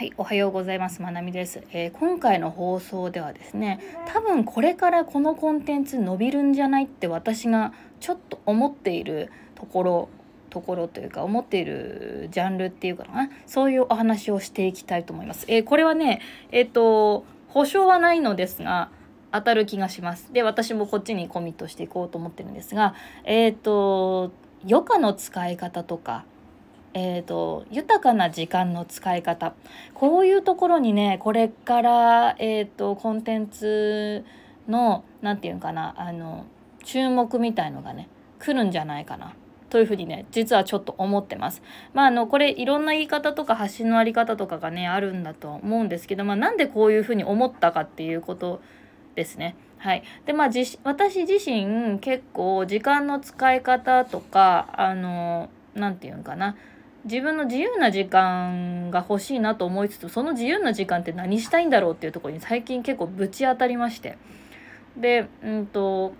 はい、おはようございます。まなみです、えー、今回の放送ではですね、多分これからこのコンテンツ伸びるんじゃないって私がちょっと思っているところところというか思っているジャンルっていうかなそういうお話をしていきたいと思います。えー、これはねえっ、ー、と保証はないのですが当たる気がします。で私もこっちにコミットしていこうと思ってるんですがえっ、と余暇の使い方とかえーと、豊かな時間の使い方こういうところにねこれから、えーと、コンテンツの何て言うかなあの注目みたいのがね来るんじゃないかなというふうにね実はちょっと思ってます。まああのこれいろんな言い方とか発信のあり方とかがねあるんだと思うんですけど、まあ、なんでこういうふうに思ったかっていうことですね。はい、でまあ私自身結構時間の使い方とかあの何て言うんかな自分の自由な時間が欲しいなと思いつつその自由な時間って何したいんだろうっていうところに最近結構ぶち当たりましてでうんと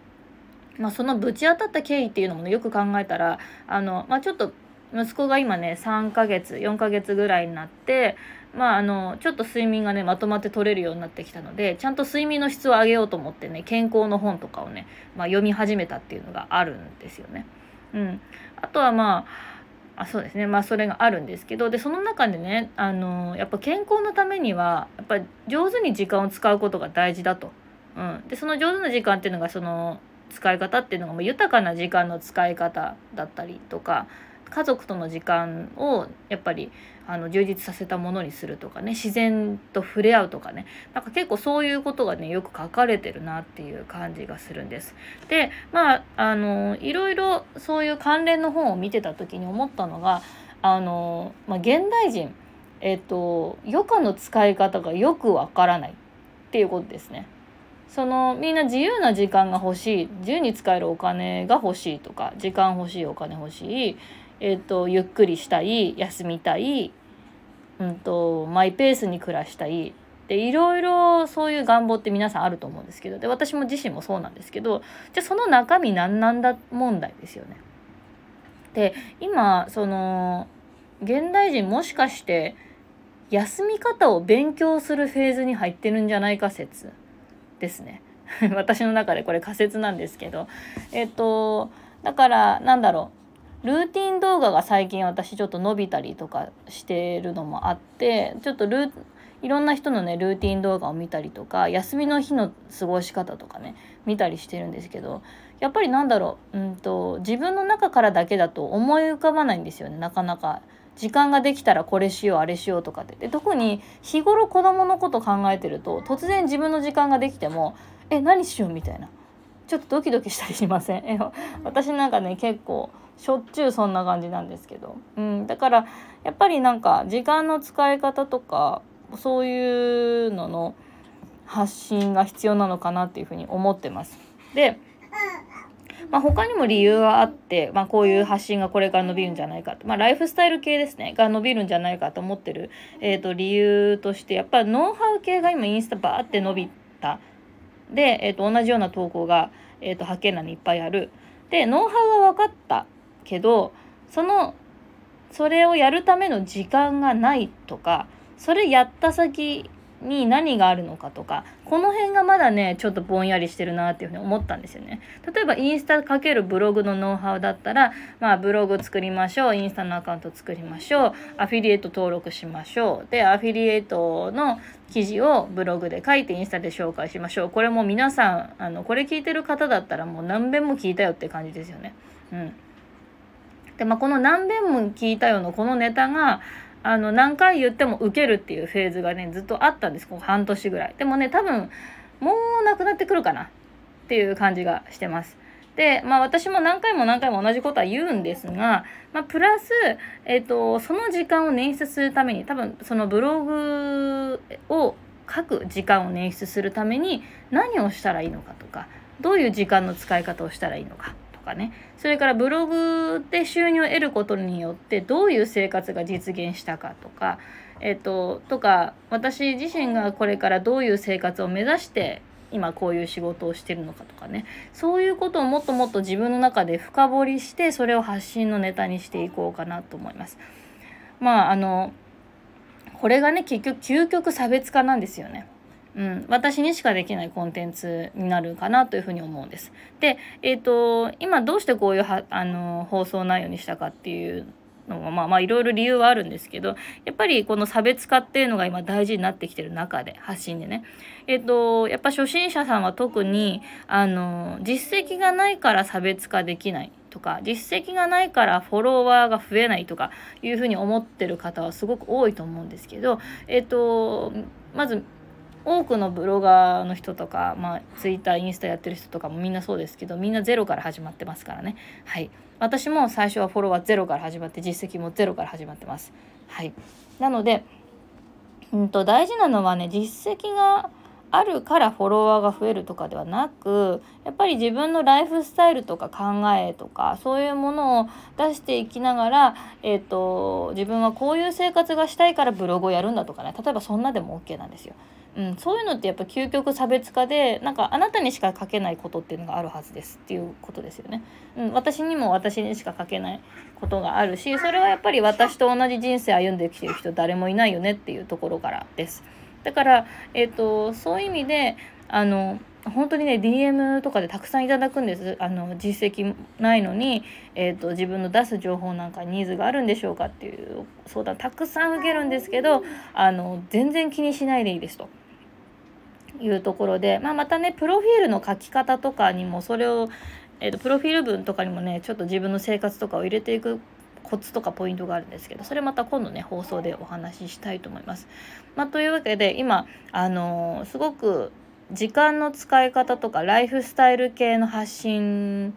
まあそのぶち当たった経緯っていうのもねよく考えたらあの、まあ、ちょっと息子が今ね3ヶ月4ヶ月ぐらいになってまああのちょっと睡眠がねまとまって取れるようになってきたのでちゃんと睡眠の質を上げようと思ってね健康の本とかをね、まあ、読み始めたっていうのがあるんですよね。うん、あとはまああそうですねまあそれがあるんですけどでその中でねあのやっぱ健康のためにはやっぱ上手に時間を使うことが大事だと。うん、でその上手な時間っていうのがその使い方っていうのがもう豊かな時間の使い方だったりとか家族との時間をやっぱりあの充実させたものにするとかね自然と触れ合うとかねなんか結構そういうことがねよく書かれてるなっていう感じがするんです。でまああのいろいろそういう関連の本を見てた時に思ったのがあの、まあ、現代人えっと余暇の使い方がよくわからないっていうことですね。そのみんな自由な時間が欲しい自由に使えるお金が欲しいとか時間欲しいお金欲しいえーと、ゆっくりしたい休みたい、うんと、マイペースに暮らしたいでいろいろそういう願望って皆さんあると思うんですけどで私も自身もそうなんですけどじゃあその中身何なんだ問題ですよね。で今その現代人もしかして休み方を勉強するフェーズに入ってるんじゃないか説ですね。私の中でこれ仮説なんですけどえっとだからなんだろうルーティン動画が最近私ちょっと伸びたりとかしてるのもあってちょっとルいろんな人のねルーティン動画を見たりとか休みの日の過ごし方とかね見たりしてるんですけどやっぱりなんだろう、うんと、自分の中からだけだと思い浮かばないんですよねなかなか。時間ができたらこれしようあれしようとかってで特に日頃子供のこと考えてると突然自分の時間ができてもえ何しようみたいなちょっとドキドキしたりしません？私なんかね結構しょっちゅうそんな感じなんですけど、うん、だからやっぱりなんか時間の使い方とかそういうのの発信が必要なのかなっていうふうに思ってます。で、まあ、他にも理由はあって、まあ、こういう発信がこれから伸びるんじゃないかと、まあ、ライフスタイル系ですね。が伸びるんじゃないかと思ってる、えー、と理由としてやっぱノウハウ系が今インスタバーって伸びたで、えー、と同じような投稿が、えー、と派遣欄にいっぱいある。でノウハウは分かったけどそのそれをやるための時間がないとかそれやった先に何があるのかとかこの辺がまだねちょっとぼんやりしてるなっていうふうに思ったんですよね。例えばインスタかけるブログのノウハウだったらまあブログ作りましょうインスタのアカウント作りましょうアフィリエイト登録しましょうでアフィリエイトの記事をブログで書いてインスタで紹介しましょう。これも皆さんあのこれ聞いてる方だったらもう何遍も聞いたよって感じですよね。うん。で、まあ、この何遍も聞いたよのこのネタがあの何回言っても受けるっていうフェーズがねずっとあったんですここ半年ぐらい。でもね多分もうなくなってくるかなっていう感じがしてます。でまあ私も何回も何回も同じことは言うんですが、まあ、プラス、えーと、その時間を捻出するために多分そのブログを書く時間を捻出するために何をしたらいいのかとかどういう時間の使い方をしたらいいのか。かねそれからブログで収入を得ることによってどういう生活が実現したかとかえっととか私自身がこれからどういう生活を目指して今こういう仕事をしてるのかとかねそういうことをもっともっと自分の中で深掘りしてそれを発信のネタにしていこうかなと思います。まああのこれがね結局究極差別化なんですよね。うん、私にしかできないコンテンツになるかなというふうに思うんです。で、えーと、今どうしてこういうはあの放送内容にしたかっていうのはまあまあいろいろ理由はあるんですけどやっぱりこの差別化っていうのが今大事になってきてる中で発信でねえっ、ー、とやっぱ初心者さんは特にあの実績がないから差別化できないとか実績がないからフォロワーが増えないとかいうふうに思ってる方はすごく多いと思うんですけどえっ、ー、とまず多くのブロガーの人とか、まあ、ツイッターインスタやってる人とかもみんなそうですけどみんなゼロから始まってますからね。はい。私も最初はフォロワーゼロから始まって実績もゼロから始まってます。はい。なので、うんと、大事なのはね実績があるからフォロワーが増えるとかではなくやっぱり自分のライフスタイルとか考えとかそういうものを出していきながら、えーと自分はこういう生活がしたいからブログをやるんだとかね例えばそんなでも OK なんですよ。うん、そういうのってやっぱ究極差別化でなんかあなたにしか書けないことっていうのがあるはずですっていうことですよね。うん、私にも私にしか書けないことがあるしそれはやっぱり私と同じ人生歩んできてる人誰もいないよねっていうところからです。だから、えーと、そういう意味であの本当にね DM とかでたくさんいただくんですあの実績ないのに、えーと、自分の出す情報なんかニーズがあるんでしょうかっていう相談たくさん受けるんですけどあの全然気にしないでいいですと。いうところで、まあ、またねプロフィールの書き方とかにもそれを、えーと、プロフィール文とかにもねちょっと自分の生活とかを入れていくコツとかポイントがあるんですけどそれまた今度ね放送でお話ししたいと思います。まあ、というわけで今あの、すごく時間の使い方とかライフスタイル系の発信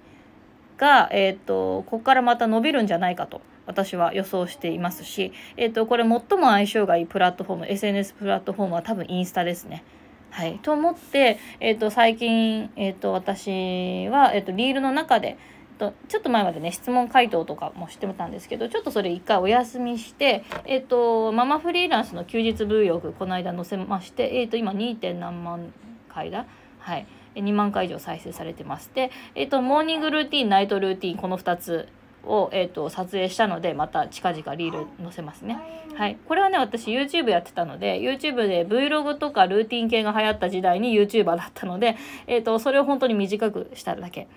が、えーと、ここからまた伸びるんじゃないかと私は予想していますし、えーとこれ最も相性がいいプラットフォーム SNS プラットフォームは多分インスタですね。はい、と思って、えーと、最近、えーと、私は、えーと、リールの中でとちょっと前までね質問回答とかもしてたんですけどちょっとそれ一回お休みして、えー、とママフリーランスの休日ブーこの間載せまして、えー、と今 2. 点何万回だ？はい2万回以上再生されてまして、えー、とモーニングルーティンナイトルーティンこの2つを、えーと、撮影したのでまた近々リール載せますね。はい、これはね私 YouTube やってたので YouTube で Vlog とかルーティン系が流行った時代に YouTuber だったので、えーと、それを本当に短くしただけ。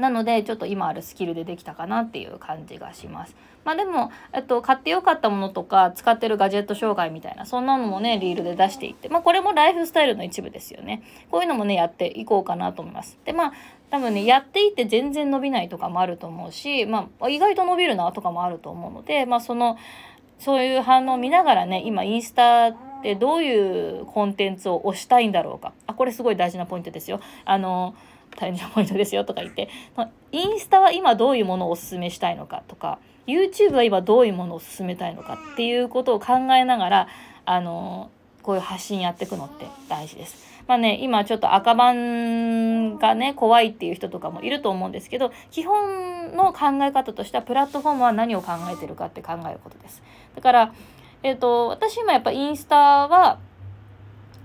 なのでちょっと今あるスキルでできたかなっていう感じがします。まあでも、えっと、買ってよかったものとか使ってるガジェット障害みたいなそんなのもねリールで出していってまあこれもライフスタイルの一部ですよね。こういうのもねやっていこうかなと思います。でまあ多分ねやっていって全然伸びないとかもあると思うし、まあ、意外と伸びるなとかもあると思うので、まあ、そのそういう反応を見ながらね今インスタってどういうコンテンツを推したいんだろうかあこれすごい大事なポイントですよ。あの大事なポイントですよとか言ってインスタは今どういうものをおすすめしたいのかとか YouTube は今どういうものを勧めたいのかっていうことを考えながらあのこういう発信やっていくのって大事です。まあね、今ちょっと赤番がね、怖いっていう人とかもいると思うんですけど、基本の考え方としては、プラットフォームは何を考えてるかって考えることです。だから、えっ、ー、と、私今やっぱインスタは、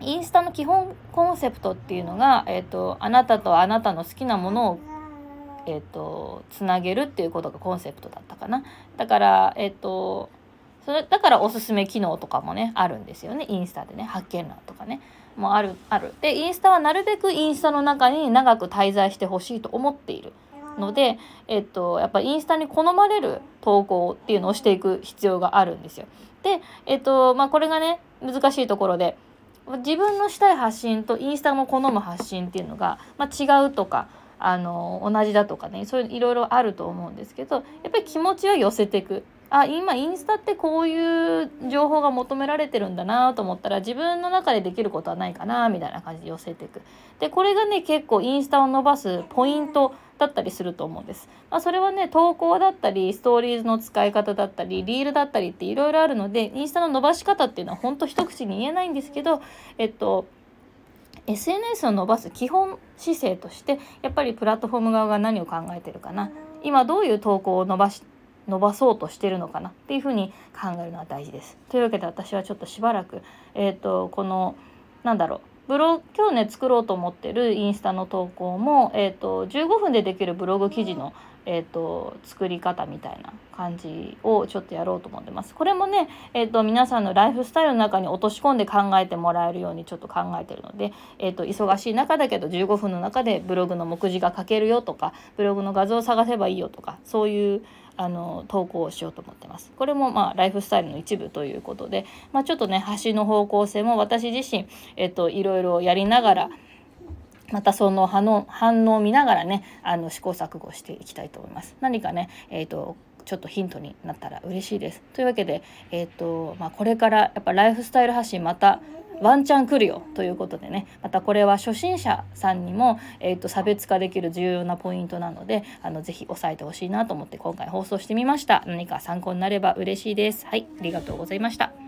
インスタの基本コンセプトっていうのが、え、ー、と、あなたとあなたの好きなものをえ、ー、と、つなげるっていうことがコンセプトだったかな。だから、えっ、と、それだからおすすめ機能とかもねあるんですよねインスタでね発見欄とかねもあるあるでインスタはなるべくインスタの中に長く滞在してほしいと思っているので、えっと、やっぱインスタに好まれる投稿っていうのをしていく必要があるんですよ。で、えっとまあ、これがね難しいところで自分のしたい発信とインスタも好む発信っていうのが、まあ、違うとかあの同じだとかねそういういろいろあると思うんですけどやっぱり気持ちは寄せていく。あ今インスタってこういう情報が求められてるんだなと思ったら自分の中でできることはないかなみたいな感じで寄せていく。でこれがね結構インスタを伸ばすポイントだったりすると思うんです、まあ、それはね投稿だったりストーリーズの使い方だったりリールだったりっていろいろあるのでインスタの伸ばし方っていうのはほんと一口に言えないんですけどえっと SNS を伸ばす基本姿勢としてやっぱりプラットフォーム側が何を考えてるかな今どういう投稿を伸ばし伸ばそうとしてるのかなっていうふうに考えるのは大事です。というわけで私はちょっとしばらく、えーと、このなんだろうブログ今日ね作ろうと思ってるインスタの投稿も、えーと、15分でできるブログ記事の、えーと、作り方みたいな感じをちょっとやろうと思ってます。これもね、えーと、皆さんのライフスタイルの中に落とし込んで考えてもらえるようにちょっと考えてるので、えーと、忙しい中だけど15分の中でブログの目次が書けるよとかブログの画像を探せばいいよとかそういうあの投稿をしようと思ってます。これもまあライフスタイルの一部ということで、まあ、ちょっとね橋の方向性も私自身、えっと、いろいろやりながらまたその反応反応を見ながらねあの試行錯誤していきたいと思います。何かね、えーと、ちょっとヒントになったら嬉しいです。というわけで、えーとまあ、これからやっぱライフスタイル発信またワンチャン来るよということでねまたこれは初心者さんにも、えーと、差別化できる重要なポイントなのであのぜひ押さえてほしいなと思って今回放送してみました何か参考になれば嬉しいですはいありがとうございました